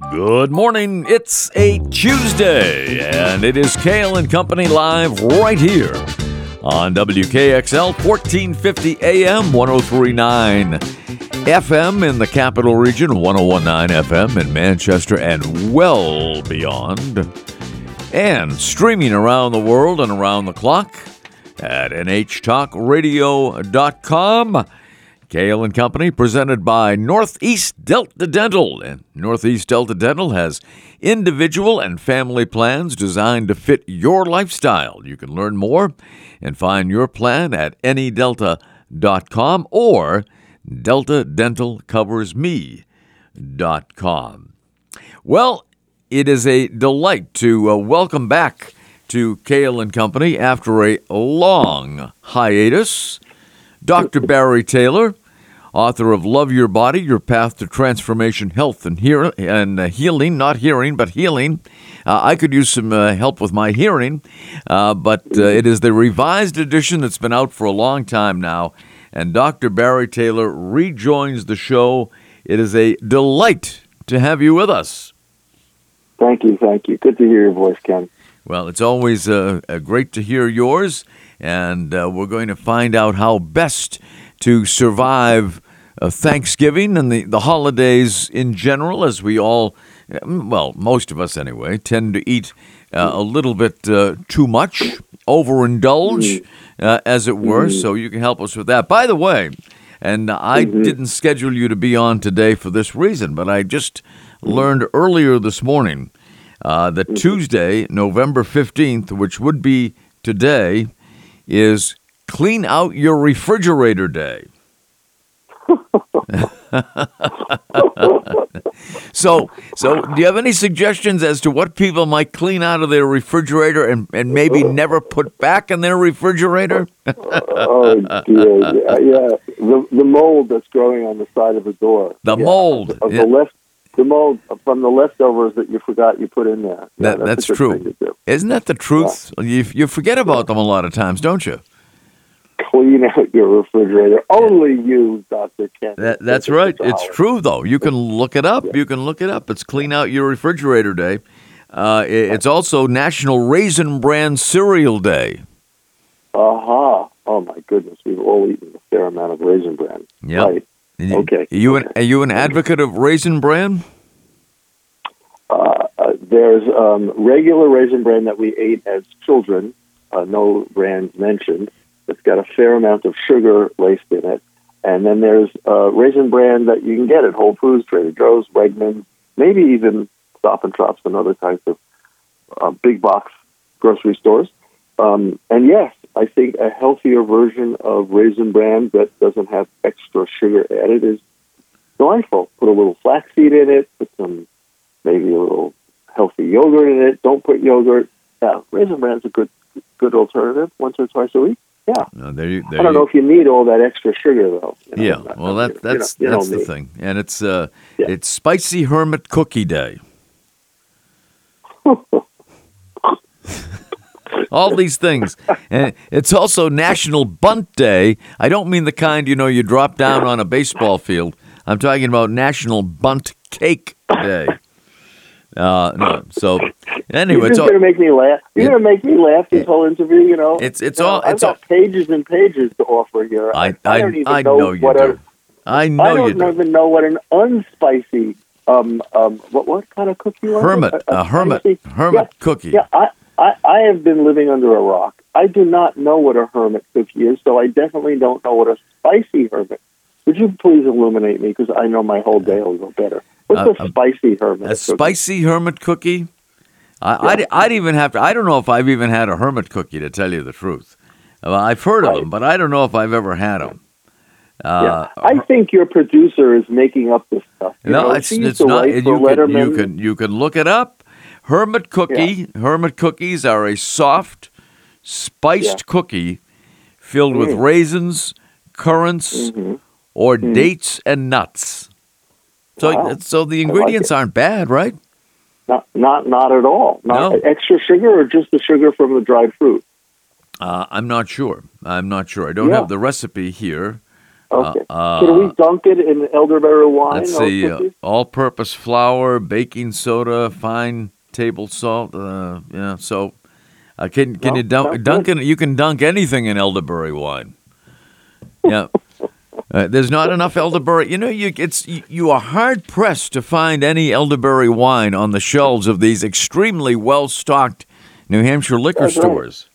Good morning. It's a Tuesday, and it is Kale and Company live right here on WKXL 1450 AM 1039 FM in the capital region, 1019 FM in Manchester, and well beyond. And streaming around the world and around the clock at nhtalkradio.com. Kale and Company, presented by Northeast Delta Dental. And Northeast Delta Dental has individual and family plans designed to fit your lifestyle. You can learn more and find your plan at nedelta.com or deltadentalcoversme.com. Well, it is a delight to uh, welcome back to Kale and Company after a long hiatus. Dr. Barry Taylor, author of Love Your Body, Your Path to Transformation, Health and, hear- and uh, Healing, not hearing, but healing. Uh, I could use some uh, help with my hearing, uh, but uh, it is the revised edition that's been out for a long time now. And Dr. Barry Taylor rejoins the show. It is a delight to have you with us. Thank you, thank you. Good to hear your voice, Ken. Well, it's always uh, great to hear yours, and uh, we're going to find out how best to survive uh, Thanksgiving and the, the holidays in general, as we all, well, most of us anyway, tend to eat uh, a little bit uh, too much, overindulge, uh, as it were. So you can help us with that. By the way, and I didn't schedule you to be on today for this reason, but I just learned earlier this morning uh, that Tuesday, November 15th, which would be today, is Clean Out Your Refrigerator Day. so, so do you have any suggestions as to what people might clean out of their refrigerator and, and maybe never put back in their refrigerator? oh dear, yeah, yeah. The the mold that's growing on the side of the door. The Yeah, mold. of Yeah. the left, the mold from the leftovers that you forgot you put in there. Yeah, That, that's good true. thing to do. Isn't that the truth? You, you forget about them a lot of times, don't you? Clean out your refrigerator. Only you, Doctor Ken. That, that's right. It's true, though. You can look it up. You can look it up. It's Clean Out Your Refrigerator Day. Uh, i- it's also National Raisin Bran Cereal Day. Aha! Oh my goodness, we've all eaten a fair amount of raisin bran. Yep. Right. Okay. Are you an, are you an advocate of Raisin Bran? Uh, uh, there's um, regular raisin bran that we ate as children, uh, no brand mentioned. It's got a fair amount of sugar laced in it. And then there's uh, raisin bran that you can get at Whole Foods, Trader Joe's, Wegmans, maybe even Stop and Shops and other types of uh, big box grocery stores. Um, and yes, I think a healthier version of raisin bran that doesn't have extra sugar added is delightful. Put a little flaxseed in it, put some maybe a little healthy yogurt in it. Don't put yogurt. Yeah, raisin bran's a good good alternative once or twice a week. Yeah, No, there you, there I don't you, know if you need all that extra sugar though. you know, Yeah, not- well, that, that's you know, that's the thing, and it's uh, Yeah. it's Spicy Hermit Cookie Day. All these things, and it's also National Bunt Day. I don't mean the kind you know you drop down on a baseball field. I'm talking about National Bundt Cake Day. Uh, no, so anyway, You're it's just all, gonna make me laugh. You're gonna make me laugh this whole interview. You know, It's- it's You know, all- I've it's got all- pages and pages to offer here. I I I, don't even I know, know you what do. A, I I know you don't do. even know what an unspicy um um what what kind of cookie was it? Hermit, A- a a hermit, spicy- hermit Yeah, cookie. Yeah, I, I, I have been living under a rock. I do not know what a hermit cookie is, so I definitely don't know what a spicy hermit. Would you please illuminate me? Because I know my whole day will go better. What's Uh, a um, spicy hermit? A cookie? spicy hermit cookie? I, I'd, I'd even have to. I don't know if I've even had a hermit cookie to tell you the truth. I've heard of them, but I don't know if I've ever had them. Uh, yeah. I think your producer is making up this stuff. You no, know, it's it's not. You can, you can you can look it up. Hermit cookie. Hermit cookies are a soft, spiced Yeah. cookie filled with Mm. raisins, currants, Mhm. or Mm. dates and nuts. So, Wow. so the ingredients it. aren't bad, right? Not, not, not at all. Not No. extra sugar or just the sugar from the dried fruit. Uh, I'm not sure. I'm not sure. I don't Yeah. have the recipe here. Okay. Uh, Can we dunk it in elderberry wine? Let's see, uh, all-purpose flour, baking soda, fine table salt. Uh, yeah, so uh, can can you dunk dunk You can dunk anything in elderberry wine. Yeah. Uh, there's not enough elderberry. You know, you it's you, you are hard pressed to find any elderberry wine on the shelves of these extremely well stocked New Hampshire liquor That's right. stores.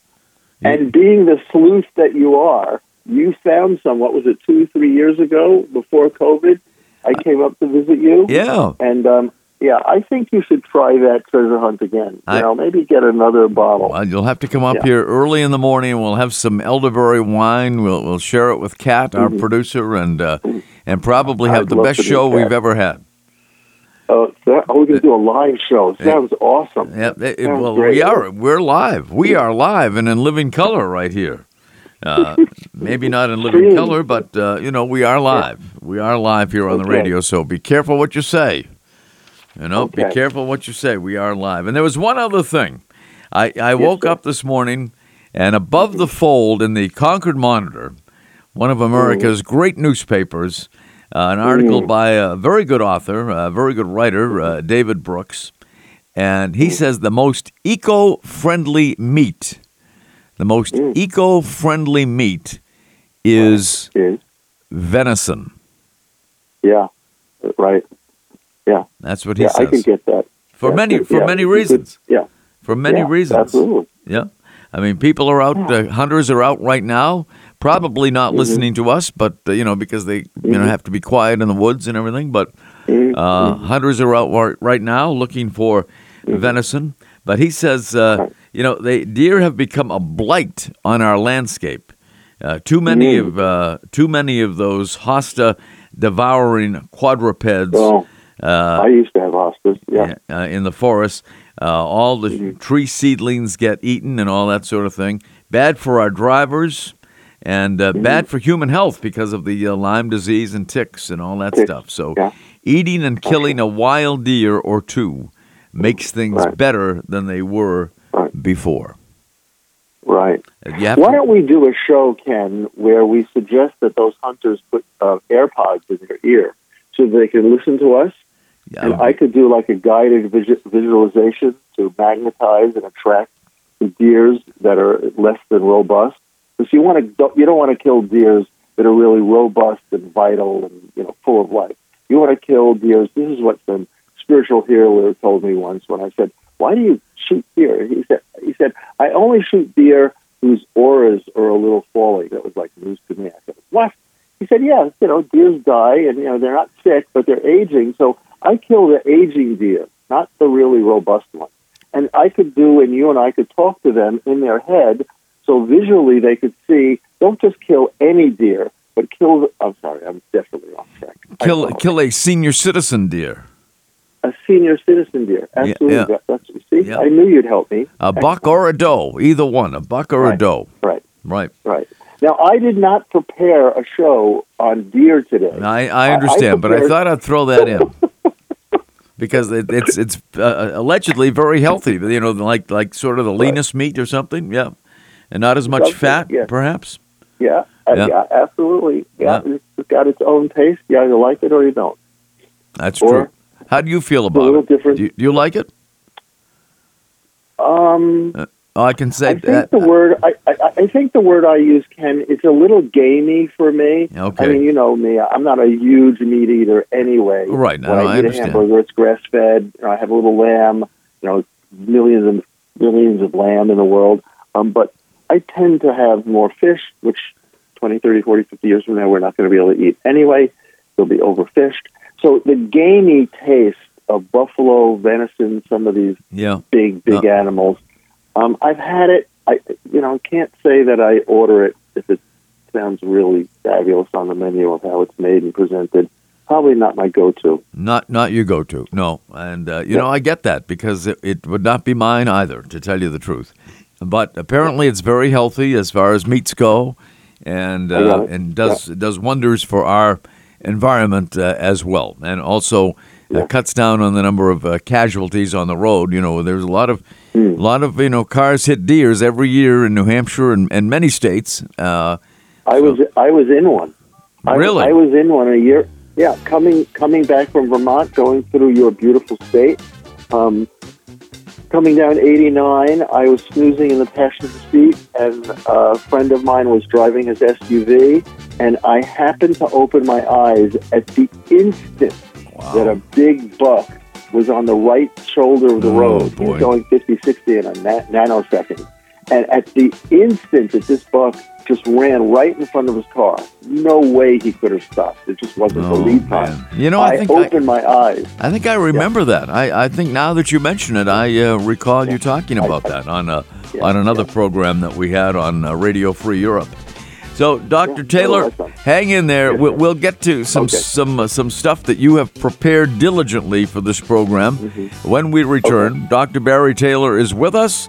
And being the sleuth that you are, you found some. What was it, two, three years ago, before COVID? I came up to visit you. Yeah. And um, yeah, I think you should try that treasure hunt again. You I- know, maybe get another bottle. Well, you'll have to come up Yeah. here early in the morning, and we'll have some elderberry wine. We'll we'll share it with Kat, our producer, and uh, and probably have I'd the best show we've ever had. Oh, so, oh, we can do a live show. Sounds awesome. Yeah, it- it- Sounds well, great. we are we're live. We are live and in living color right here. Uh, maybe not in living color, but uh, you know we are live. We are live here on the radio. So be careful what you say. You know, be careful what you say. We are live. And there was one other thing. I, I woke sir. up this morning, and above the fold in the Concord Monitor, one of America's great newspapers, uh, an article by a very good author, a very good writer, uh, David Brooks, and he says the most eco-friendly meat, the most eco-friendly meat is Is- venison. Yeah, right. Yeah, That's what he yeah, I can get that. for Yeah, many for yeah, many you could- reasons. Yeah, For many reasons. Absolutely. Yeah. I mean, people are out. Uh, hunters are out right now. Probably not Mm-hmm. listening to us, but uh, you know because they you know have to be quiet in the woods and everything. But Mm-hmm. uh, hunters are out right- now looking for venison. But he says, uh, you know, they deer have become a blight on our landscape. Uh, too many Mm. of uh, too many of those hosta devouring quadrupeds. Well, uh, I used to have hostas. Yeah. uh, in the forest. Uh, all the tree seedlings get eaten and all that sort of thing. Bad for our drivers and uh, bad for human health because of the uh, Lyme disease and ticks and all that Ticks, stuff. So, yeah. eating and killing a wild deer or two makes things Right. better than they were Right. before. Right. Uh, Why to- don't we do a show, Ken, where we suggest that those hunters put uh, AirPods in their ear so they can listen to us? Yeah, And I could do like a guided visu- visualization to magnetize and attract the deers that are less than robust. Because you want to, you don't want to kill deers that are really robust and vital and you know full of life. You want to kill deers. This is what some spiritual healer told me once when I said, "Why do you shoot deer?" He said, "He said I only shoot deer whose auras are a little falling." That was like news to me. I said, "What?" He said, "Yeah, you know, deers die, and you know they're not sick, but they're aging. So I kill the aging deer, not the really robust one. And I could do, and you and I could talk to them in their head, so visually they could see. Don't just kill any deer, but kill. The, I'm sorry, I'm definitely off track. Kill kill a senior citizen deer, a senior citizen deer. Absolutely, yeah. That- that's see. Yeah. I knew you'd help me. a buck or a doe, either one, a buck or a doe. Right, Right. right. Now I did not prepare a show on deer today. I, I understand, but I thought I'd throw that in because it, it's it's uh, allegedly very healthy. You know, like like sort of the leanest meat or something. Yeah, and not as much Something, fat, yeah. perhaps. Yeah, uh, Yeah. yeah. absolutely. Yeah, Yeah. it's got its own taste. You either like it or you don't. That's Or- true. How do you feel about it? different- Do you, do you like it? Um, Oh, I can say I think that. the word I, I, I think the word I use Ken it's a little gamey for me. Okay. I mean, you know me. I'm not a huge meat eater anyway. Right, no, when I I eat understand. a hamburger, it's grass fed. You know, I have a little lamb. You know, millions and millions of lamb in the world. Um, but I tend to have more fish, which 20, 30, 40, 50 years from now we're not going to be able to eat anyway. They'll be overfished. So the gamey taste of buffalo, venison, some of these yeah. big, big animals. Um, I've had it. I, you know, I can't say that I order it if it sounds really fabulous on the menu of how it's made and presented. Probably not my go-to. Not not your go-to, no. And uh, you Yeah. know, I get that because it, it would not be mine either, to tell you the truth. But apparently, it's very healthy as far as meats go, and uh, and does does wonders for our environment uh, as well, and also. Yeah. cuts down on the number of uh, casualties on the road. You know, there's a lot of, Hmm. lot of you know cars hit deers every year in New Hampshire and, and many states. Uh, I So- was I was in one. I, Really? I was in one a year. Yeah, coming coming back from Vermont, going through your beautiful state. Um, coming down 89, I was snoozing in the passenger seat, and a friend of mine was driving his SUV, and I happened to open my eyes at the instant that a big buck was on the right shoulder of the Oh, road. He boy. was going 50, 60 in a na- nanosecond. And at the instant that this buck just ran right in front of his car, no way he could have stopped. It just wasn't the Oh, lead time. man. You know, I, I, think I, opened my eyes. I think I remember that. I, I think now that you mention it, I uh, recall you talking about that on a, Yeah, on another program that we had on uh, Radio Free Europe. So, Dr. Yeah, Taylor, hang in there. We'll, we'll get to some Okay. some uh, some stuff that you have prepared diligently for this program. Mm-hmm. When we return, Dr. Barry Taylor is with us.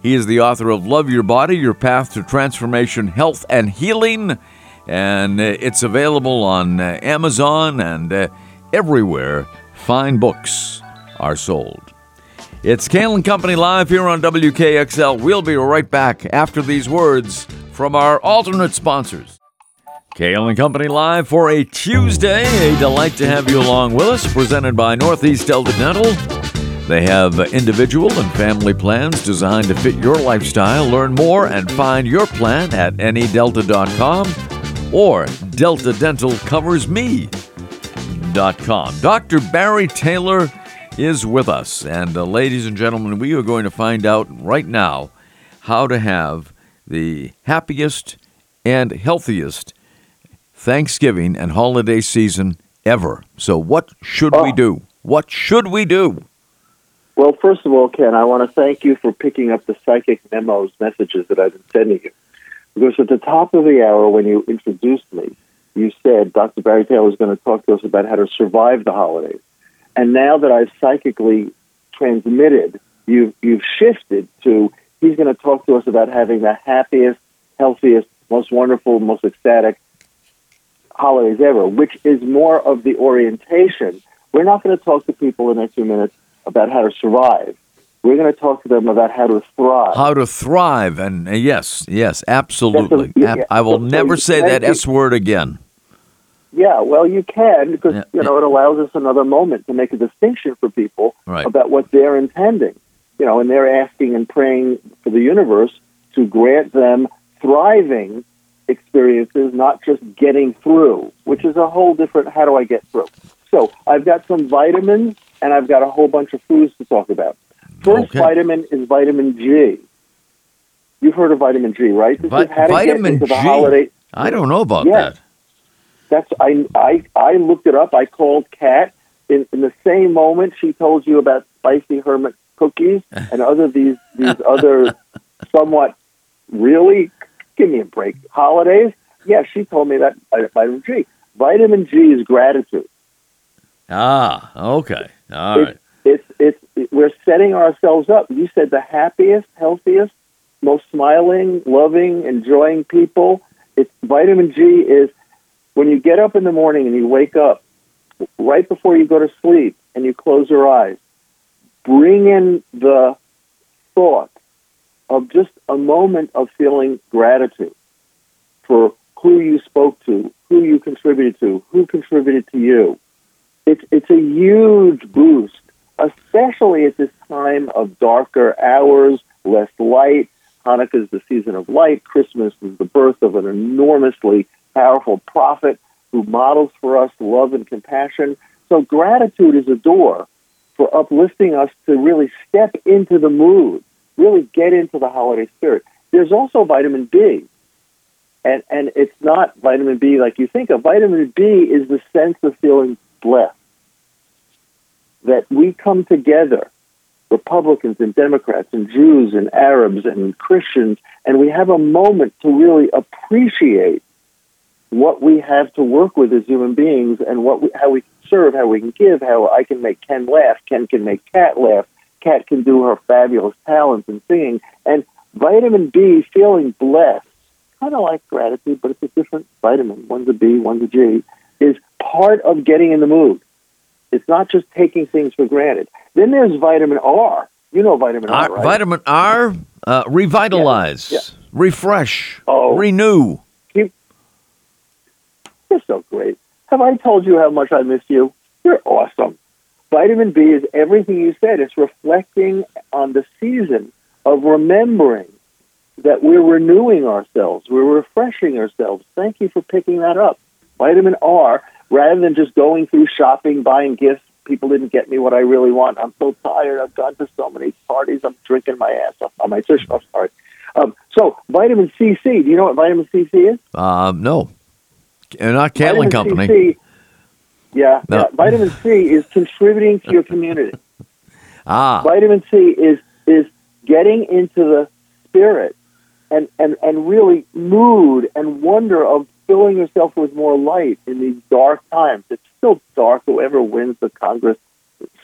He is the author of Love Your Body: Your Path to Transformation, Health, and Healing, and uh, it's available on uh, Amazon and uh, everywhere fine books are sold. It's Kale and Company live here on WKXL. We'll be right back after these words from our alternate sponsors. Kale and Company live for a Tuesday. A delight to have you along with us. Presented by Northeast Delta Dental. They have individual and family plans designed to fit your lifestyle. Learn more and find your plan at nedelta.com or deltadentalcoversme.com. Dr. Barry Taylor is with us. And uh, ladies and gentlemen, we are going to find out right now how to have the happiest and healthiest Thanksgiving and holiday season ever. So, what should we Oh. do? What should we do? Well, first of all, Ken, I want to thank you for picking up the psychic memos messages that I've been sending you. Because at the top of the hour, when you introduced me, you said Dr. Barry Taylor was going to talk to us about how to survive the holidays. And now that I've psychically transmitted, you've, you've shifted to he's going to talk to us about having the happiest, healthiest, most wonderful, most ecstatic holidays ever, which is more of the orientation. We're not going to talk to people in the next few minutes about how to survive. We're going to talk to them about how to thrive. How to thrive. And uh, yes, yes, absolutely. yeah, Ab- yeah. I will So- never say that you. S word again. Yeah, well, you can because Yeah, you know it allows us another moment to make a distinction for people Right. about what they're intending. You know, and they're asking and praying for the universe to grant them thriving experiences, not just getting through, which is a whole different. How do I get through? So I've got some vitamins and I've got a whole bunch of foods to talk about. First Okay. vitamin is vitamin G. You've heard of vitamin G, right? This Vi- is how to vitamin get into the G? holiday. I don't know about Yeah. that. That's I I I looked it up. I called Kat in, in the same moment she told you about spicy hermit cookies and other these these other somewhat really give me a break holidays. Yeah, she told me that uh, vitamin G. Vitamin G is gratitude. Ah, okay. All It's- right. It's it's it, we're setting ourselves up. You said the happiest, healthiest, most smiling, loving, enjoying people. It's vitamin G is when you get up in the morning and you wake up right before you go to sleep and you close your eyes. Bring in the thought of just a moment of feeling gratitude for who you spoke to, who you contributed to, who contributed to you. It's it's a huge boost, especially at this time of darker hours, less light. Hanukkah is the season of light. Christmas is the birth of an enormously powerful prophet who models for us love and compassion. So gratitude is a door for uplifting us to really step into the mood, really get into the holiday spirit. There's also vitamin B. And and it's not vitamin B like you think of. Vitamin B is the sense of feeling blessed. That we come together, Republicans and Democrats and Jews and Arabs and Christians, and we have a moment to really appreciate what we have to work with as human beings and what we, how we serve, how we can give, how I can make Ken laugh, Ken can make Kat laugh, Kat can do her fabulous talents in singing, and vitamin B, feeling blessed, kind of like gratitude, but it's a different vitamin. One's a B, one's a G, is part of getting in the mood. It's not just taking things for granted. Then there's vitamin R. You know vitamin R, R- right? Vitamin R, uh, revitalize, Yeah. refresh, Oh. renew. Yeah, You're so great. Have I told you how much I miss you? You're awesome. Vitamin B is everything you said. It's reflecting on the season of remembering that we're renewing ourselves, we're refreshing ourselves. Thank you for picking that up. Vitamin R, rather than just going through shopping, buying gifts, people didn't get me what I really want. I'm so tired. I've gone to so many parties. I'm drinking my ass off on my tush. I'm sorry. Um, so vitamin CC. Do you know what vitamin CC is? Um, no, Uh, not Catlin vitamin Company. CC, yeah, No. yeah, vitamin C is contributing to your community. Ah, vitamin C is is getting into the spirit and, and, and really mood and wonder of filling yourself with more light in these dark times. It's still dark, whoever wins the Congress,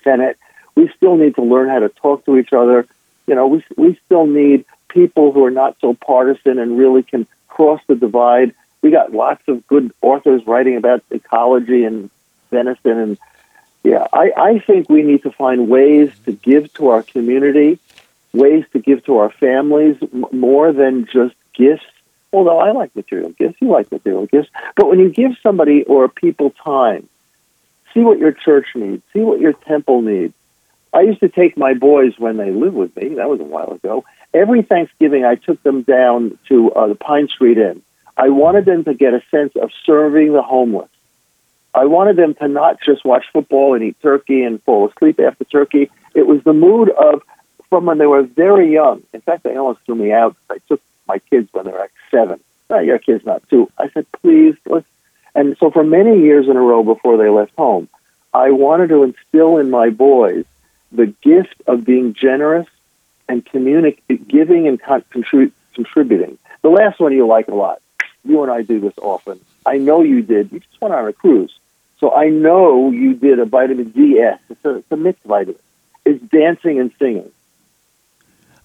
Senate. We still need to learn how to talk to each other. You know, we, we still need people who are not so partisan and really can cross the divide. We got lots of good authors writing about ecology and venison and yeah, I, I think we need to find ways to give to our community, ways to give to our families m- more than just gifts. Although I like material gifts, you like material gifts. But when you give somebody or people time, see what your church needs, see what your temple needs. I used to take my boys when they lived with me, that was a while ago. Every Thanksgiving, I took them down to uh, the Pine Street Inn. I wanted them to get a sense of serving the homeless. I wanted them to not just watch football and eat turkey and fall asleep after turkey. It was the mood of from when they were very young. In fact, they almost threw me out. I took my kids when they were like seven. Oh, your kid's not two. I said, please, let's. And so for many years in a row before they left home, I wanted to instill in my boys the gift of being generous and communic- giving and con- contrib- contributing. The last one you like a lot. You and I do this often. I know you did. You just went on a cruise. So I know you did a vitamin DS. It's a, it's a mixed vitamin. It's dancing and singing.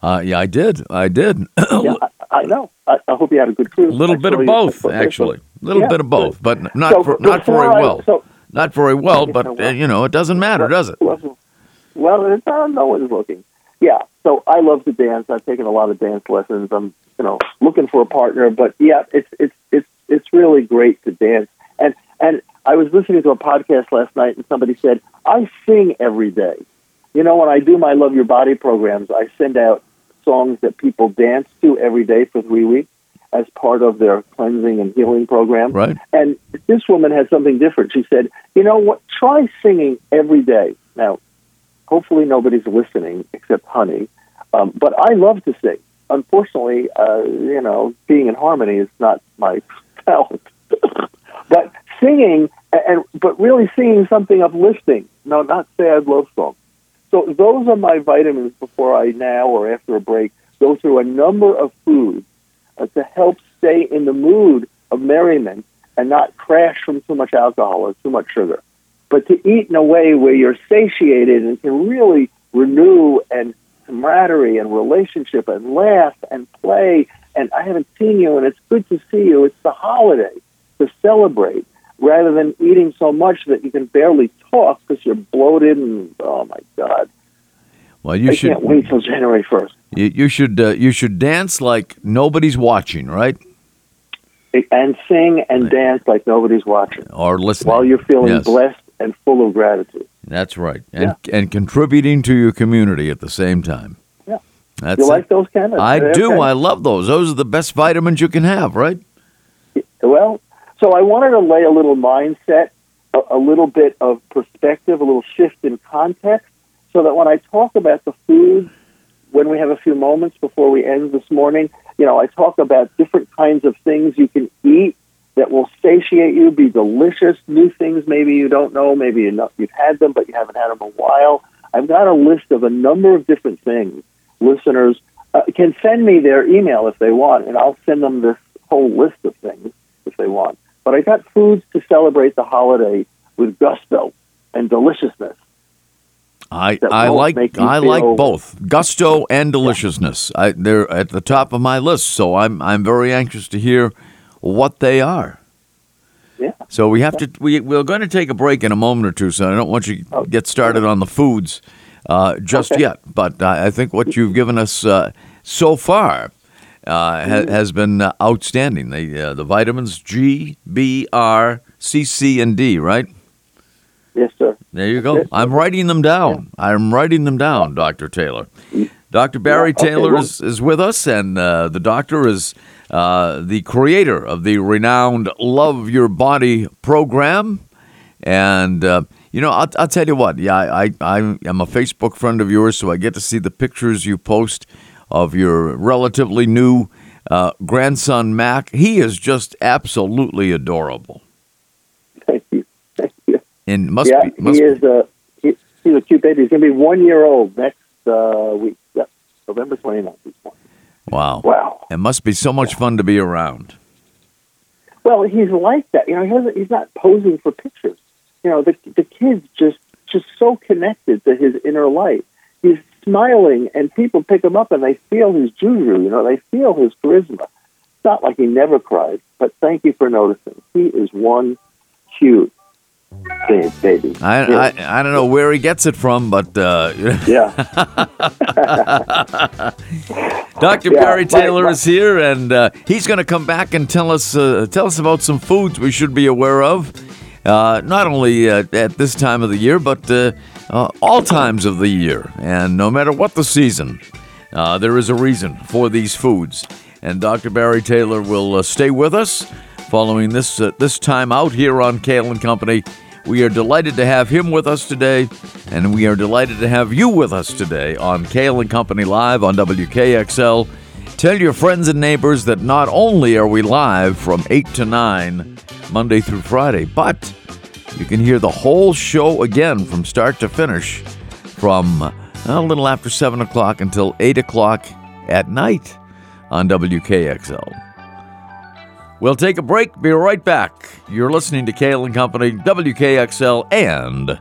uh, yeah, I did. I did. Yeah, I, I know. I, I hope you had a good cruise. A little bit of both, actually. A little Yeah, bit of both, but not So for, not very I- well. so- not very well, but uh, you know, it doesn't matter, does it? Well, it's, no one's looking. Yeah, so I love to dance. I've taken a lot of dance lessons. I'm, you know, looking for a partner. But yeah, it's it's it's it's really great to dance. And and I was listening to a podcast last night, and somebody said I sing every day. You know, when I do my Love Your Body programs, I send out songs that people dance to every day for three weeks as part of their cleansing and healing program. Right. And this woman had something different. She said, "You know what? Try singing every day." Now, hopefully nobody's listening except Honey, um, but I love to sing. Unfortunately, uh, you know, being in harmony is not my talent. but singing, and but really singing something uplifting, no, not sad love songs. So those are my vitamins before I now or after a break go through a number of foods uh, to help stay in the mood of merriment and not crash from too much alcohol or too much sugar. But to eat in a way where you're satiated and can really renew and camaraderie and relationship and laugh and play. And I haven't seen you and it's good to see you. It's the holiday to celebrate rather than eating so much that you can barely talk because you're bloated and oh my god. Well, you I should can't wait till January first. you, you should uh, you should dance like nobody's watching, right? And sing and dance like nobody's watching Or listening while you're feeling Yes. blessed and full of gratitude. That's right, and and contributing to your community at the same time. Yeah. That's you it. like those kind of? I do. I love those. Those are the best vitamins you can have, right? Well, so I wanted to lay a little mindset, a, a little bit of perspective, a little shift in context, so that when I talk about the foods, when we have a few moments before we end this morning, you know, I talk about different kinds of things you can eat that will satiate you, be delicious, new things maybe you don't know, maybe you've had them, but you haven't had them in a while. I've got a list of a number of different things. Listeners uh, can send me their email if they want, and I'll send them this whole list of things if they want. But I got foods to celebrate the holiday with gusto and deliciousness. I I like I like both gusto and deliciousness. I, they're at the top of my list, so I'm I'm very anxious to hear what they are. Yeah. So we have to we we're going to take a break in a moment or two. So I don't want you to get started on the foods uh, just Okay. yet. But I, I think what you've given us uh, so far uh, ha, has been uh, outstanding. The uh, the vitamins G, B, R, C, C, and D, right? Yes, sir. There you go. Yes. I'm writing them down. I'm writing them down, Dr. Taylor. Dr. Barry Yeah, okay, Taylor well- is, is with us, and uh, the doctor is uh, the creator of the renowned Love Your Body program. And, uh, you know, I'll, I'll tell you what, yeah, I, I am a Facebook friend of yours, so I get to see the pictures you post of your relatively new uh, grandson, Mac. He is just absolutely adorable. Thank you. Thank you. And must yeah, be, must he is a he, he's a cute baby. He's going to be one year old next uh, week. Yep, November 29th. Wow. Wow. It must be so much fun to be around. Well, he's like that. You know, he doesn't, he's not posing for pictures. You know, the the kid's just just so connected to his inner light. He's smiling, and people pick him up, and they feel his juju. You know, they feel his charisma. It's not like he never cries, but thank you for noticing. He is one cute big baby. I, Yeah. I, I don't know where he gets it from, but uh, yeah. Dr. Yeah, Barry Taylor right. is here, and uh, he's going to come back and tell us uh, tell us about some foods we should be aware of, uh, not only uh, at this time of the year, but uh, uh, all times of the year, and no matter what the season, uh, there is a reason for these foods. And Dr. Barry Taylor will uh, stay with us following this uh, this time out here on Kale and Company. We are delighted to have him with us today, and we are delighted to have you with us today on Kale and Company Live on WKXL. Tell your friends and neighbors that not only are we live from 8 to 9, Monday through Friday, but you can hear the whole show again from start to finish from a little after 7 o'clock until 8 o'clock at night on WKXL. We'll take a break, be right back. You're listening to Kale and Company, WKXL, and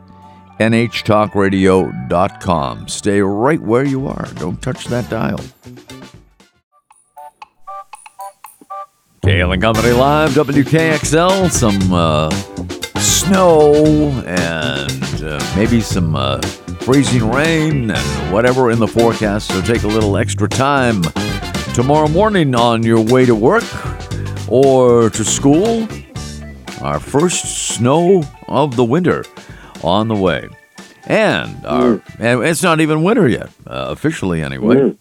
NHTalkRadio.com. Stay right where you are. Don't touch that dial. Kale and Company Live, WKXL. Some uh, snow and uh, maybe some uh, freezing rain and whatever in the forecast. So take a little extra time tomorrow morning on your way to work or to school. Our first snow of the winter on the way. And, our, and it's not even winter yet, uh, officially anyway.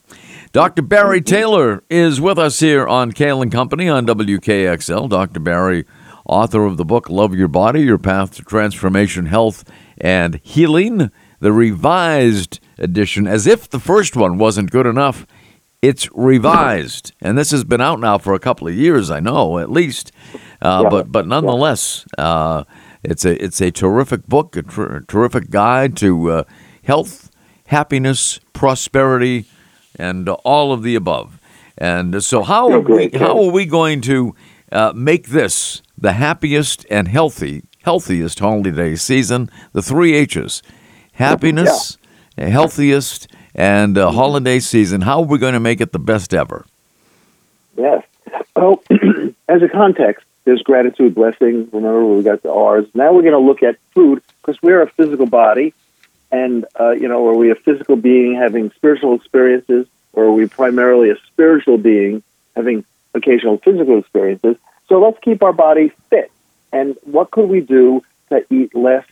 Dr. Barry Taylor is with us here on Kale and Company on WKXL. Dr. Barry, author of the book Love Your Body, Your Path to Transformation, Health, and Healing, the revised edition. As if the first one wasn't good enough, it's revised. And this has been out now for a couple of years, I know, at least. Uh, Yeah. But but nonetheless, uh, it's a it's a terrific book, a ter- terrific guide to uh, health, happiness, prosperity, and all of the above. And so, how Yeah, are we, how are we going to uh, make this the happiest and healthy healthiest holiday season? The three H's: happiness, healthiest, and uh, holiday season. How are we going to make it the best ever? Yes. Well, as a context, there's gratitude, blessing. Remember, we got the R's. Now we're going to look at food because we're a physical body, and uh, you know, are we a physical being having spiritual experiences, or are we primarily a spiritual being having occasional physical experiences? So let's keep our body fit. And what could we do to eat less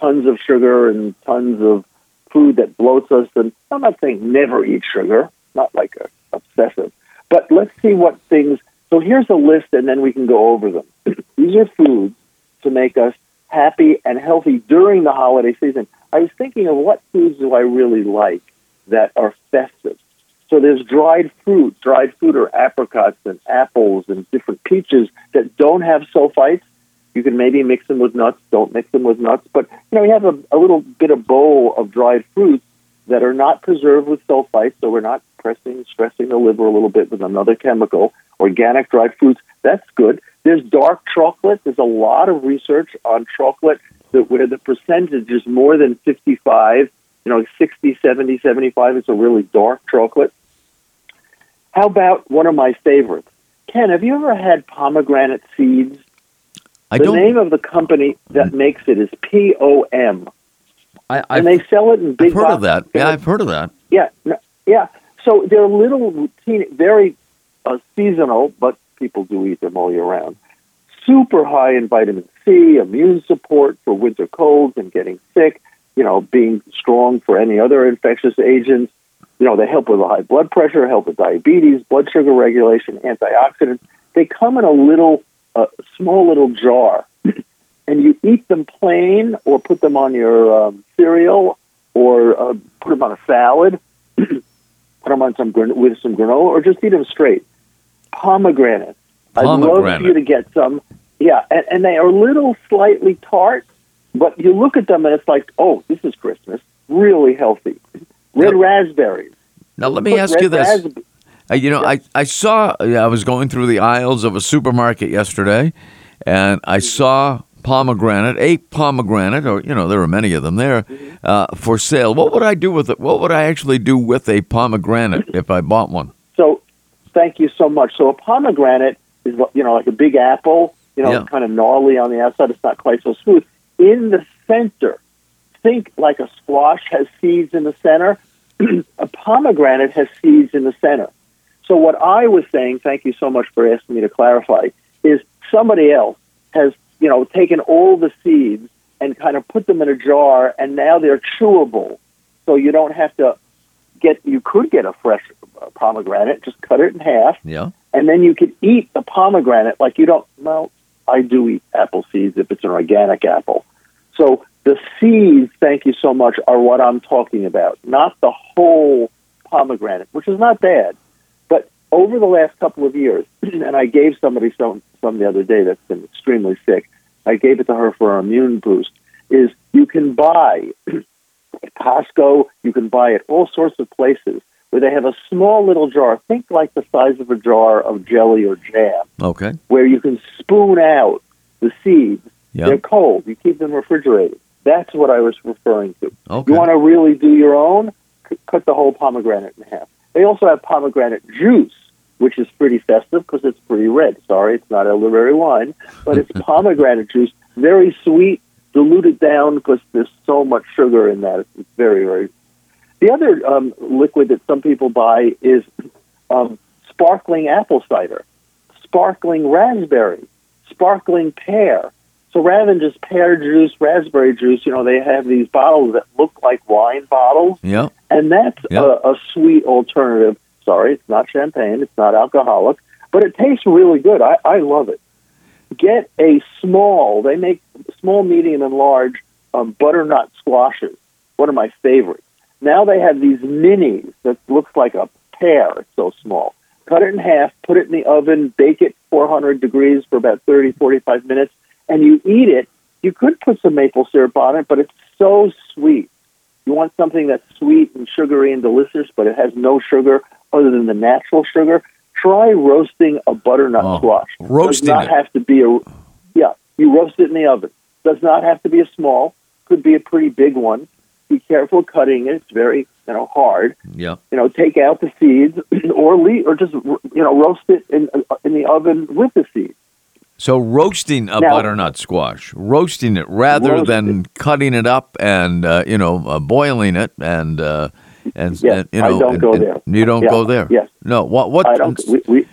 tons of sugar and tons of food that bloats us? And I'm not saying never eat sugar, not like a obsessive, but let's see what things. So here's a list, and then we can go over them. These are foods to make us happy and healthy during the holiday season. I was thinking of what foods do I really like that are festive. So there's dried fruit. Dried fruit are apricots and apples and different peaches that don't have sulfites. You can maybe mix them with nuts. Don't mix them with nuts. But you know, we have a, a little bit of bowl of dried fruits that are not preserved with sulfites, so we're not pressing, stressing the liver a little bit with another chemical. Organic dried fruits, that's good. There's dark chocolate. There's a lot of research on chocolate that where the percentage is more than 55, you know, 60, 70, 75. It's a really dark chocolate. How about one of my favorites? Ken, have you ever had pomegranate seeds? I the don't. name of the company that makes it is POM. I, I've, they sell it in big I've heard of that. Yeah, I've heard of that. Yeah, yeah. So they're little routine, very uh, seasonal, but people do eat them all year round. super high in vitamin C, immune support for winter colds and getting sick, you know, being strong for any other infectious agents. You know, they help with high blood pressure, help with diabetes, blood sugar regulation, antioxidants. They come in a little, uh, small little jar, and you eat them plain or put them on your um, cereal or uh, put them on a salad, put them on some with some granola, or just eat them straight. Pomegranate. I'd love for you to get some. Yeah, and, and they are a little slightly tart, but you look at them and it's like, oh, this is Christmas. Really healthy. Red raspberries. Now let me ask you this. Uh, you know, I, I saw I was going through the aisles of a supermarket yesterday, and I saw pomegranate, a pomegranate, or you know, there are many of them there mm-hmm. uh, for sale. What would I do with it? What would I actually do with a pomegranate if I bought one? So, thank you so much. So, a pomegranate is you know like a big apple, you know, yeah. kind of gnarly on the outside. It's not quite so smooth. In the center, think like a squash has seeds in the center. a pomegranate has seeds in the center. So what I was saying, thank you so much for asking me to clarify, is somebody else has you know, taken all the seeds and kind of put them in a jar, and now they're chewable. So you don't have to get. You could get a fresh uh, pomegranate, just cut it in half, yeah, and then you could eat the pomegranate like you don't. Well, I do eat apple seeds if it's an organic apple. So the seeds, thank you so much, are what I'm talking about, not the whole pomegranate, which is not bad over the last couple of years, and I gave somebody some some the other day that's been extremely sick. I gave it to her for an immune boost. Is you can buy at Costco, you can buy at all sorts of places where they have a small little jar. Think like the size of a jar of jelly or jam. Okay. Where you can spoon out the seeds. Yep. They're cold. You keep them refrigerated. That's what I was referring to. Okay. You want to really do your own? C- cut the whole pomegranate in half. They also have pomegranate juice which is pretty festive because it's pretty red. Sorry, it's not elderberry wine, but it's pomegranate juice, very sweet, diluted down because there's so much sugar in that. It's very, very. The other um, liquid that some people buy is um, sparkling apple cider, sparkling raspberry, sparkling pear. So rather than just pear juice, raspberry juice, you know, they have these bottles that look like wine bottles. Yeah. And that's a, a sweet alternative Sorry, it's not champagne. It's not alcoholic, but it tastes really good. I, I love it. Get a small. They make small, medium, and large um, butternut squashes. One of my favorites. Now they have these minis that looks like a pear. It's so small. Cut it in half, put it in the oven, bake it 400 degrees for about 30, 45 minutes, and you eat it. You could put some maple syrup on it, but it's so sweet. You want something that's sweet and sugary and delicious, but it has no sugar other than the natural sugar, try roasting a butternut oh, squash. Roasting Does not it. have to be a yeah. You roast it in the oven. Does not have to be a small. Could be a pretty big one. Be careful cutting it. It's very you know hard. Yeah. You know, take out the seeds, or leave, or just you know roast it in in the oven with the seeds. So roasting a now, butternut squash, roasting it rather than cutting it up and uh, you know uh, boiling it and uh, and, yes, and you know, I don't and, go there. You don't yeah, go there. Yes. No. What? What? I don't. We, we,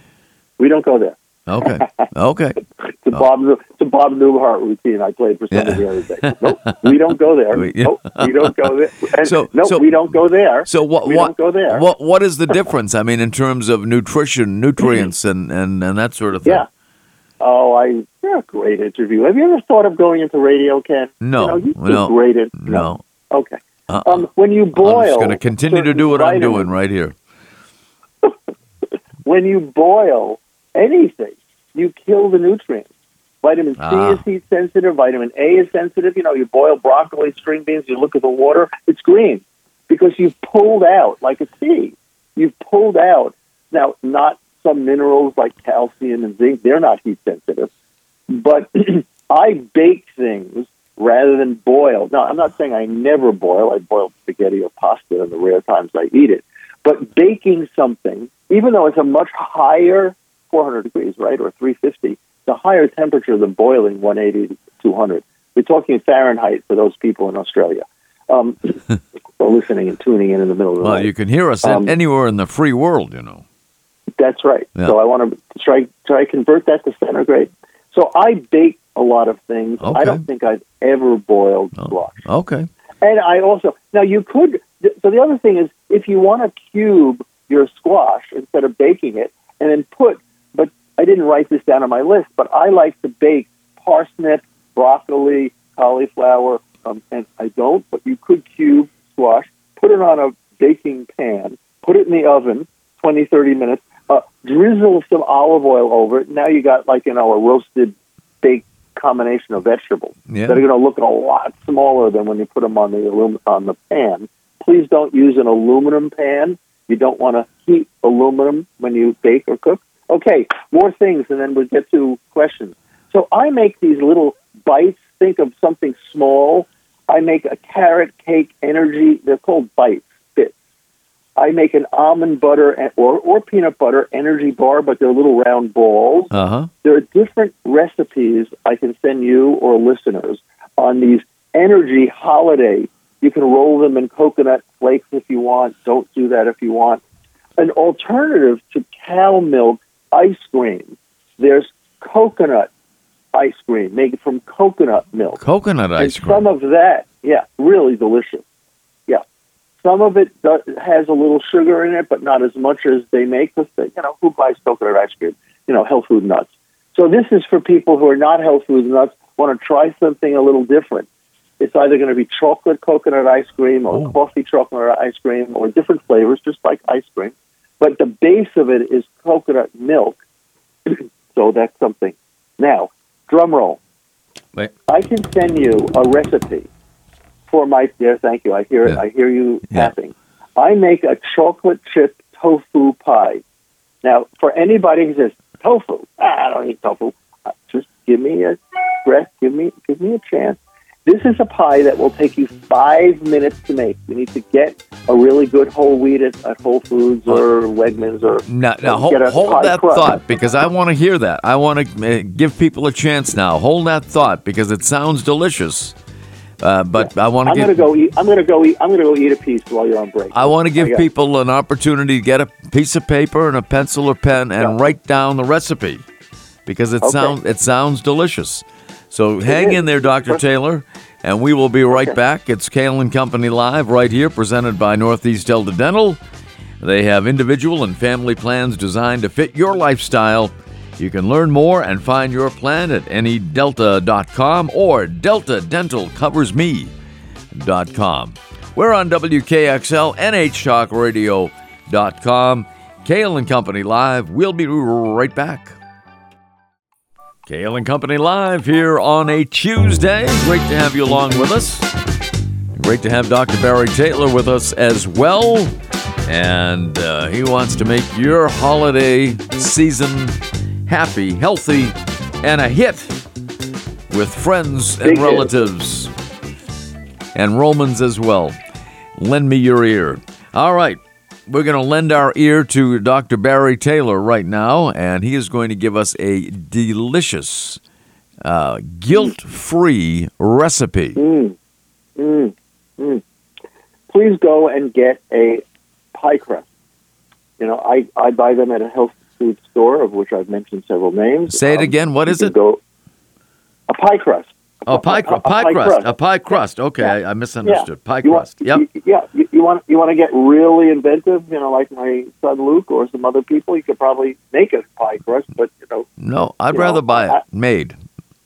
we don't go there. Okay. Okay. it's a oh. Bob. It's a Bob Newhart routine I played for somebody yeah. the other day. Nope, we don't go there. We, yeah. Nope, we don't go there. And so, nope, so, we don't go there. So what? We what? Don't go there. What? What is the difference? I mean, in terms of nutrition, nutrients, and and and that sort of thing. Yeah. Oh, I. Yeah, great interview. Have you ever thought of going into radio, Ken? No. You know, no. Great. In, no. no. Okay. Uh, um, when you boil, I'm just going to continue to do what vitamins, I'm doing right here. when you boil anything, you kill the nutrients. Vitamin C ah. is heat sensitive. Vitamin A is sensitive. You know, you boil broccoli, string beans. You look at the water; it's green because you've pulled out like a sea. You've pulled out now not some minerals like calcium and zinc. They're not heat sensitive, but I bake things rather than boil. Now, I'm not saying I never boil. I boil spaghetti or pasta in the rare times I eat it. But baking something, even though it's a much higher 400 degrees, right, or 350, the higher temperature than boiling 180 to 200. We're talking Fahrenheit for those people in Australia. Um, or listening and tuning in in the middle of the well, night. Well, you can hear us um, anywhere in the free world, you know. That's right. Yeah. So I want to try try convert that to centigrade. So I bake a lot of things. Okay. I don't think I've ever boiled Oh. squash. Okay. And I also now you could. So the other thing is, if you want to cube your squash instead of baking it, and then put. But I didn't write this down on my list. But I like to bake parsnip, broccoli, cauliflower, um, and I don't. But you could cube squash, put it on a baking pan, put it in the oven, 20, 30 minutes. Uh, drizzle some olive oil over it. Now you got like you know a roasted baked combination of vegetables Yeah. that are going to look a lot smaller than when you put them on the alum- on the pan. Please don't use an aluminum pan. You don't want to heat aluminum when you bake or cook. Okay, more things, and then we'll get to questions. So I make these little bites. Think of something small. I make a carrot cake energy. They're called bites. I make an almond butter or, or peanut butter energy bar, but they're little round balls Uh huh. there are different recipes I can send you or listeners on these energy holiday. You can roll them in coconut flakes if you want. Don't do that if you want. An alternative to cow milk ice cream. There's coconut ice cream made from coconut milk. Coconut ice and cream. some of that, yeah, really delicious. Some of it does, has a little sugar in it, but not as much as they make. Because you know, who buys coconut ice cream? You know, health food nuts. So this is for people who are not health food nuts, want to try something a little different. It's either going to be chocolate coconut ice cream or Oh. coffee chocolate ice cream or different flavors, just like ice cream. But the base of it is coconut milk. so that's something. Now, drum roll. Wait. I can send you a recipe for my. Yeah, thank you. I hear. Yeah. I hear you Yeah. tapping. I make a chocolate chip tofu pie. Now, for anybody who says tofu, ah, I don't eat tofu. Uh, Just give me a breath. Give me, give me a chance. This is a pie that will take you five minutes to make. You need to get a really good whole wheat at, at Whole Foods or Wegmans or Now, now hold, hold that crust. thought because I want to hear that. I want to uh, give people a chance now. Hold that thought because it sounds delicious. Uh, but I want to I'm gonna go eat. I'm gonna go eat. I'm gonna go eat a piece while you're on break. I want to give people an opportunity to get a piece of paper and a pencil or pen and Yeah. write down the recipe because it Okay. sounds it sounds delicious. So hang is. in there, Dr. Taylor, and we will be right Okay. back. It's Cail and Company Live right here, presented by Northeast Delta Dental. They have individual and family plans designed to fit your lifestyle. You can learn more and find your plan at nedelta.com or deltadentalcoversme.com. We're on WKXL, NHTalkRadio.com. Cail and Company Live. We'll be right back. Cail and Company Live here on a Tuesday. Great to have you along with us. Great to have Dr. Barry Taylor with us as well. And uh, he wants to make your holiday season happy, healthy, and a hit with friends and Big hit. relatives and Romans as well. Lend me your ear. All right. We're going to lend our ear to Dr. Barry Taylor right now, and he is going to give us a delicious, uh, guilt free recipe. Mm, mm, mm. Please go and get a pie crust. You know, I, I buy them at a health food store, of which I've mentioned several names. Say it Um, again. What is it? Go, a pie crust. Oh, pie, cru- a- a pie, pie crust. crust. A pie crust. Okay, Yeah. I, I misunderstood. Pie You crust. Want, Yep. yeah, you, you want you want to get really inventive, you know, like my son Luke or some other people. You could probably make a pie crust, but you know, No, I'd rather know, buy it I- made.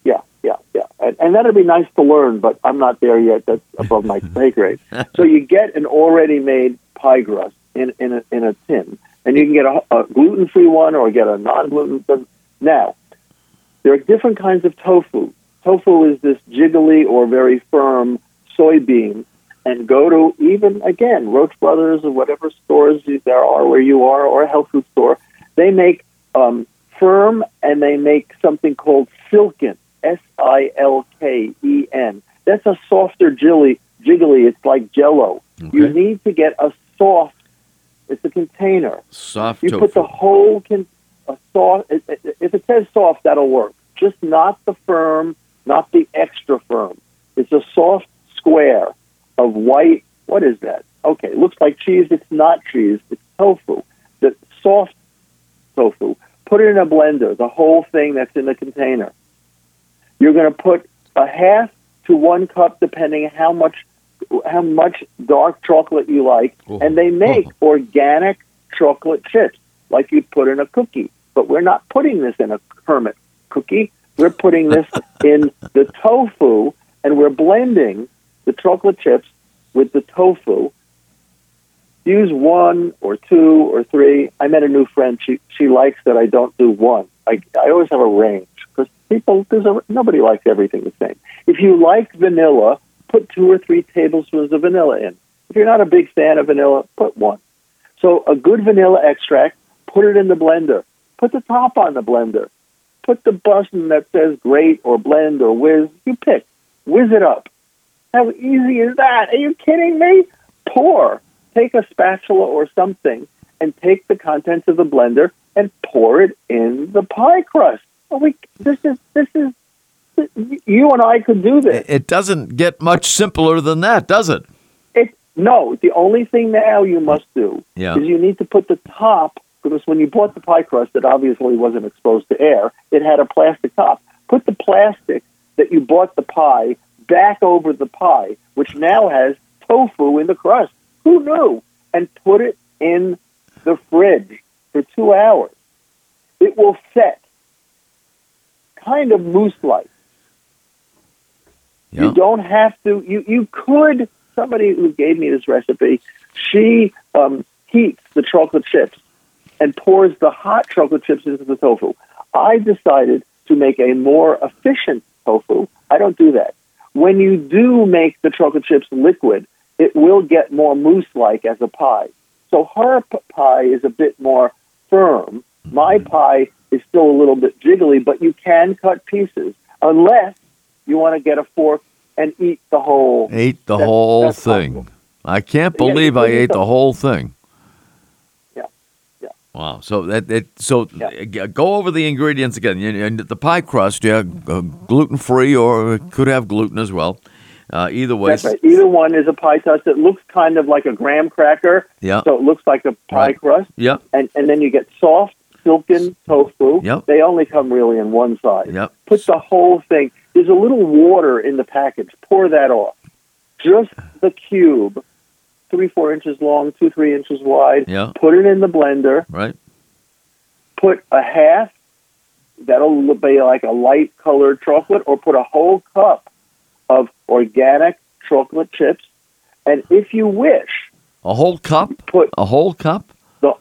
yeah, yeah, yeah, and, and that'd be nice to learn, but I'm not there yet. That's above my pay grade. so you get an already made pie crust in in a, in a tin, and you can get a, a gluten free one or get a non gluten. Now, there are different kinds of tofu. Tofu is this jiggly or very firm soybean, and go to even again Roche Brothers or whatever stores there are where you are, or a health food store. They make um, firm and they make something called silken. S I L K E N. That's a softer jilly, jiggly. It's like Jello. You need to get a soft. It's a container. Soft You tofu. put the whole con- a soft. If if it says soft, that'll work. Just not the firm, not the extra firm. It's a soft square of white. What is that? Okay, it looks like cheese. It's not cheese. It's tofu. The soft tofu. Put it in a blender. The whole thing that's in the container. You're going to put a half to one cup, depending how much how much dark chocolate you like, Oh. and they make organic chocolate chips like you'd put in a cookie. But we're not putting this in a hermit cookie. We're putting this in the tofu, and we're blending the chocolate chips with the tofu. Use one or two or three. I met a new friend. She she likes that I don't do one. I I always have a range because people there's a nobody likes everything the same. If you like vanilla, put two or three tablespoons of vanilla in. If you're not a big fan of vanilla, put one. So a good vanilla extract, put it in the blender. Put the top on the blender. Put the button that says grate or blend or whiz. You pick. Whiz it up. How easy is that? Are you kidding me? Pour. Take a spatula or something and take the contents of the blender and pour it in the pie crust. Oh, we, this is this is you and I could do this. It doesn't get much simpler than that, does it? It, no, the only thing now you must do Yeah. is you need to put the top, because when you bought the pie crust, it obviously wasn't exposed to air. It had a plastic top. Put the plastic that you bought the pie back over the pie, which now has tofu in the crust. Who knew? And put it in the fridge for two hours. It will set kind of mousse like. Yeah. You don't have to. You you could. Somebody who gave me this recipe, she um, heats the chocolate chips and pours the hot chocolate chips into the tofu. I decided to make a more efficient tofu. I don't do that. When you do make the chocolate chips liquid, it will get more mousse-like as a pie. So her p- pie is a bit more firm. My pie is still a little bit jiggly, but you can cut pieces unless you want to get a fork and eat the whole. Ate the That's- whole that's thing. possible. I can't Yeah, believe I ate the whole thing. Yeah, yeah. Wow. So that it so Yeah. uh, go over the ingredients again. And the pie crust, yeah, uh, gluten free or could have gluten as well. Uh, either way, right. Either one is a pie crust. It looks kind of like a graham cracker, yeah, so it looks like a pie Right. crust. yeah, And and then you get soft, silken tofu. Yep. They only come really in one size. yeah. Put the whole thing. There's a little water in the package. Pour that off. Just the cube, three, four inches long, two, three inches wide. Yeah. Put it in the blender. Right. Put a half. That'll be like a light colored chocolate, or put a whole cup of organic chocolate chips. And if you wish, A whole cup. put A whole cup. the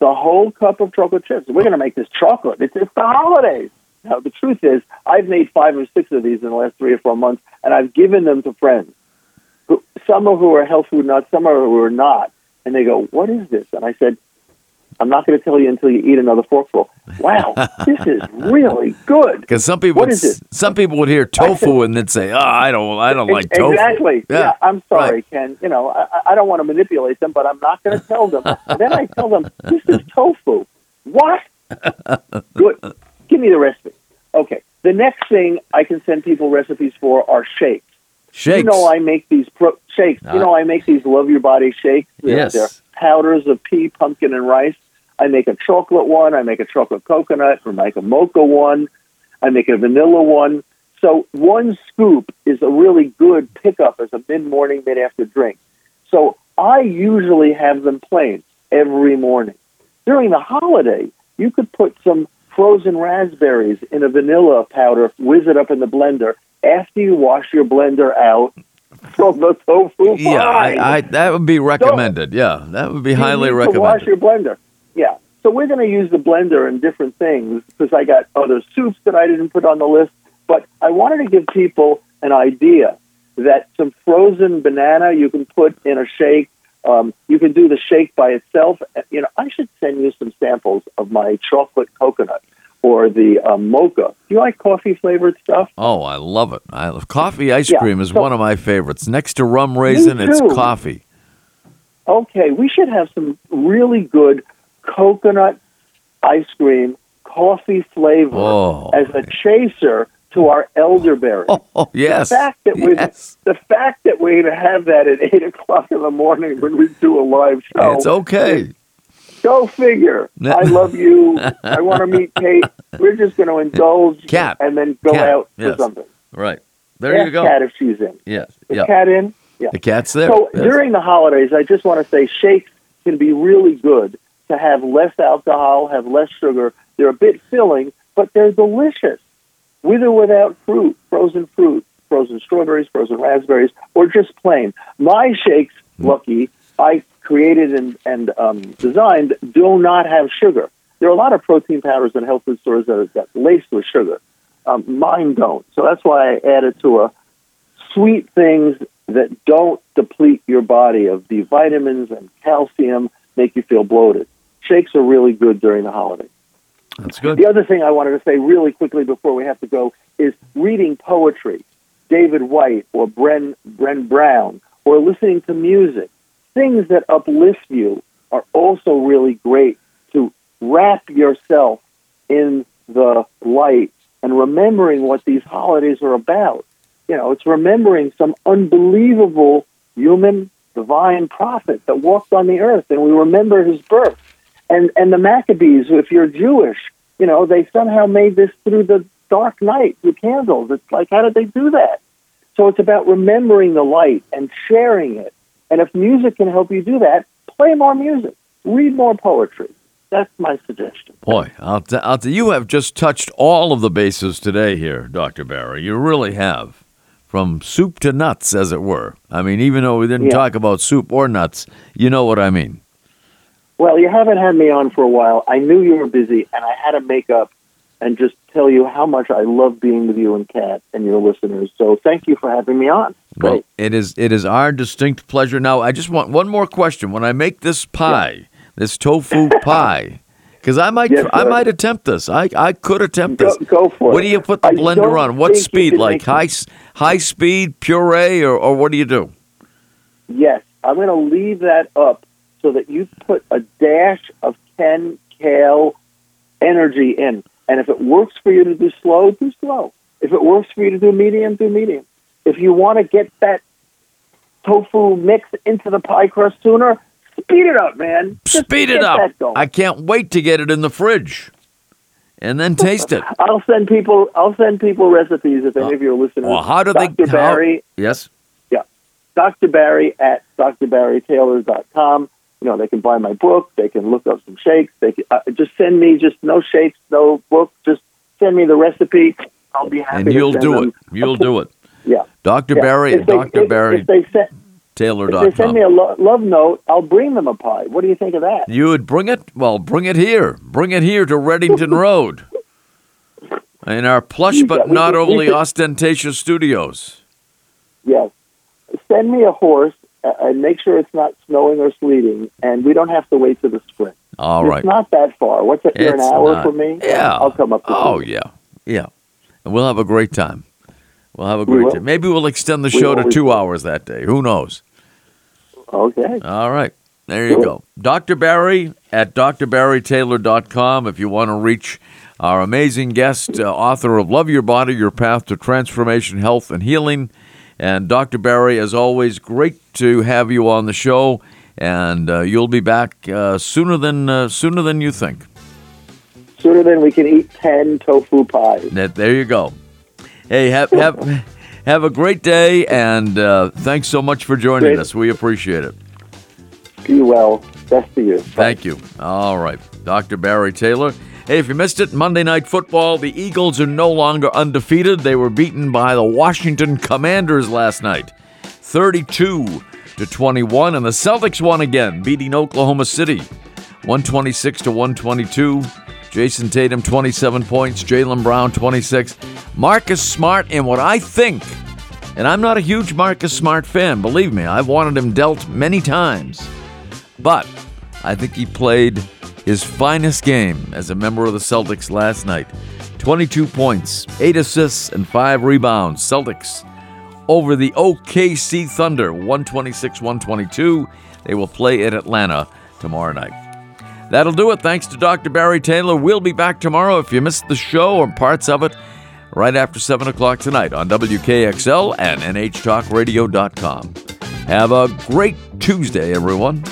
the whole cup of chocolate chips. We're going to make this chocolate. It's, it's the holidays. Now, the truth is, I've made five or six of these in the last three or four months, and I've given them to friends. Who, some of who are health food nuts, some of who are not. And they go, What is this? And I said, I'm not going to tell you until you eat another forkful. Wow, this is really good. Because some people, What would, is it? some people would hear tofu and they'd say, "Oh, I don't, I don't like tofu." Exactly. Yeah, Yeah, I'm sorry, right. Ken. You know, I, I don't want to manipulate them, but I'm not going to tell them. then I tell them, this is tofu. What? Good. Give me the recipe. Okay. The next thing I can send people recipes for are shakes. Shakes. You know, I make these pro- shakes. Ah. You know, I make these love your body shakes. They're, Yes. they're powders of pea, pumpkin, and rice. I make a chocolate one. I make a chocolate coconut, or make a mocha one. I make a vanilla one. So one scoop is a really good pickup as a mid-morning, mid-after drink. So I usually have them plain every morning. During the holiday, you could put some frozen raspberries in a vanilla powder, whiz it up in the blender. After you wash your blender out from the tofu Yeah, I, I, that would be recommended. Yeah, that would be highly to wash recommended. your blender. Yeah. So we're going to use the blender in different things because I got other soups that I didn't put on the list. But I wanted to give people an idea that some frozen banana you can put in a shake. Um, you can do the shake by itself. You know, I should send you some samples of my chocolate coconut or the um, mocha. Do you like coffee flavored stuff? Oh, I love it. I love coffee ice Yeah, cream is so- one of my favorites. Next to rum raisin, it's coffee. okay, we should have some really good coconut ice cream, coffee flavor Oh. as a chaser to our elderberry. Oh, oh, yes. The fact that we yes. the fact that to have that at eight o'clock in the morning when we do a live show. It's okay. Go figure. I love you. I want to meet Kate. We're just going to indulge Cat. and then go Cat. out Yes. for something. Right. There Ask you go. Cat if she's in. Yes. Is Yeah. Cat in? Yeah. The cat's there. So Yes. during the holidays, I just want to say shakes can be really good to have less alcohol, have less sugar. They're a bit filling, but they're delicious, with or without fruit, frozen fruit, frozen strawberries, frozen raspberries, or just plain. My shakes, Hmm. lucky, I created and, and um, designed, do not have sugar. There are a lot of protein powders in health food stores that are that laced with sugar. Um, mine don't. So that's why I added to a sweet things that don't deplete your body of the vitamins and calcium, make you feel bloated. Shakes are really good during the holidays. That's good. The other thing I wanted to say really quickly before we have to go is reading poetry, David Whyte or Bren, Bren Brown, or listening to music. Things that uplift you are also really great to wrap yourself in the light and remembering what these holidays are about. You know, it's remembering some unbelievable human divine prophet that walked on the earth, and we remember his birth. And and the Maccabees, if you're Jewish, you know, they somehow made this through the dark night with candles. It's like, how did they do that? So it's about remembering the light and sharing it. And if music can help you do that, play more music, read more poetry. That's my suggestion. Boy, I'll, t- I'll t- you have just touched all of the bases today here, Dr. Barry. You really have. From soup to nuts, as it were. I mean, even though we didn't Yeah. talk about soup or nuts, you know what I mean. Well, you haven't had me on for a while. I knew you were busy, and I had to make up and just tell you how much I love being with you and Kat and your listeners. So thank you for having me on. Well, Great. it is it is our distinct pleasure. Now, I just want one more question. When I make this pie, this tofu pie, because I might Yes, I might attempt this. I I could attempt this. go for it. What do you put the I blender on? What speed? Like high s- high speed puree, or, or what do you do? Yes, I'm going to leave that up so that you put a dash of Ken Cail energy in. And if it works for you to do slow, do slow. If it works for you to do medium, do medium. If you want to get that tofu mix into the pie crust sooner, speed it up, man. Just Speed it up. I can't wait to get it in the fridge, and then taste it. I'll send people. I'll send people recipes if any uh, of your listeners. Well, how do they? Dr. how- Barry, yes. Dr. Barry at drbarrytaylor.com. You know, they can buy my book. They can look up some shakes. They can, uh, just send me just no shakes, no book. Just send me the recipe. I'll be happy. And you'll do it. You'll do it. Yeah. Dr. yeah. Barry at they- if- If they, send, if they send me a lo- love note, I'll bring them a pie. What do you think of that? You would bring it? Well, bring it here. Bring it here to Reddington Road. In our plush but not overly ostentatious studios. Yes. Send me a horse and make sure it's not snowing or sleeting, and we don't have to wait till the spring. All it's right. not that far. What's that? You're an hour not- for me. Yeah. I'll come up. Oh, you. yeah. Yeah. And we'll have a great time. We'll have a great time. Maybe we'll extend the We show to two hours that day. Who knows? Okay. All right. There you go. Dr. Barry at drbarrytaylor.com if you want to reach our amazing guest, uh, author of Love Your Body, Your Path to Transformation, Health, and Healing. And Dr. Barry, as always, great to have you on the show. And uh, you'll be back uh, sooner than uh, sooner than you think. Sooner than we can eat ten tofu pies. There you go. Hey, have have have a great day, and uh, thanks so much for joining Great. us. We appreciate it. Be well. Best to you. Thank you. All right, Dr. Barry Taylor. Hey, if you missed it, Monday Night Football, the Eagles are no longer undefeated. They were beaten by the Washington Commanders last night, 32 to 21, and the Celtics won again, beating Oklahoma City, 126 to 122. Jayson Tatum 27 points, Jaylen Brown 26. Marcus Smart and what I think, and I'm not a huge Marcus Smart fan, believe me, I've wanted him dealt many times. But I think he played his finest game as a member of the Celtics last night. 22 points, 8 assists, and 5 rebounds. Celtics over the OKC Thunder, 126 122. They will play in Atlanta tomorrow night. That'll do it. Thanks to Dr. Barry Taylor. We'll be back tomorrow if you missed the show or parts of it right after 7 o'clock tonight on WKXL and NHTalkRadio.com. Have a great Tuesday, everyone.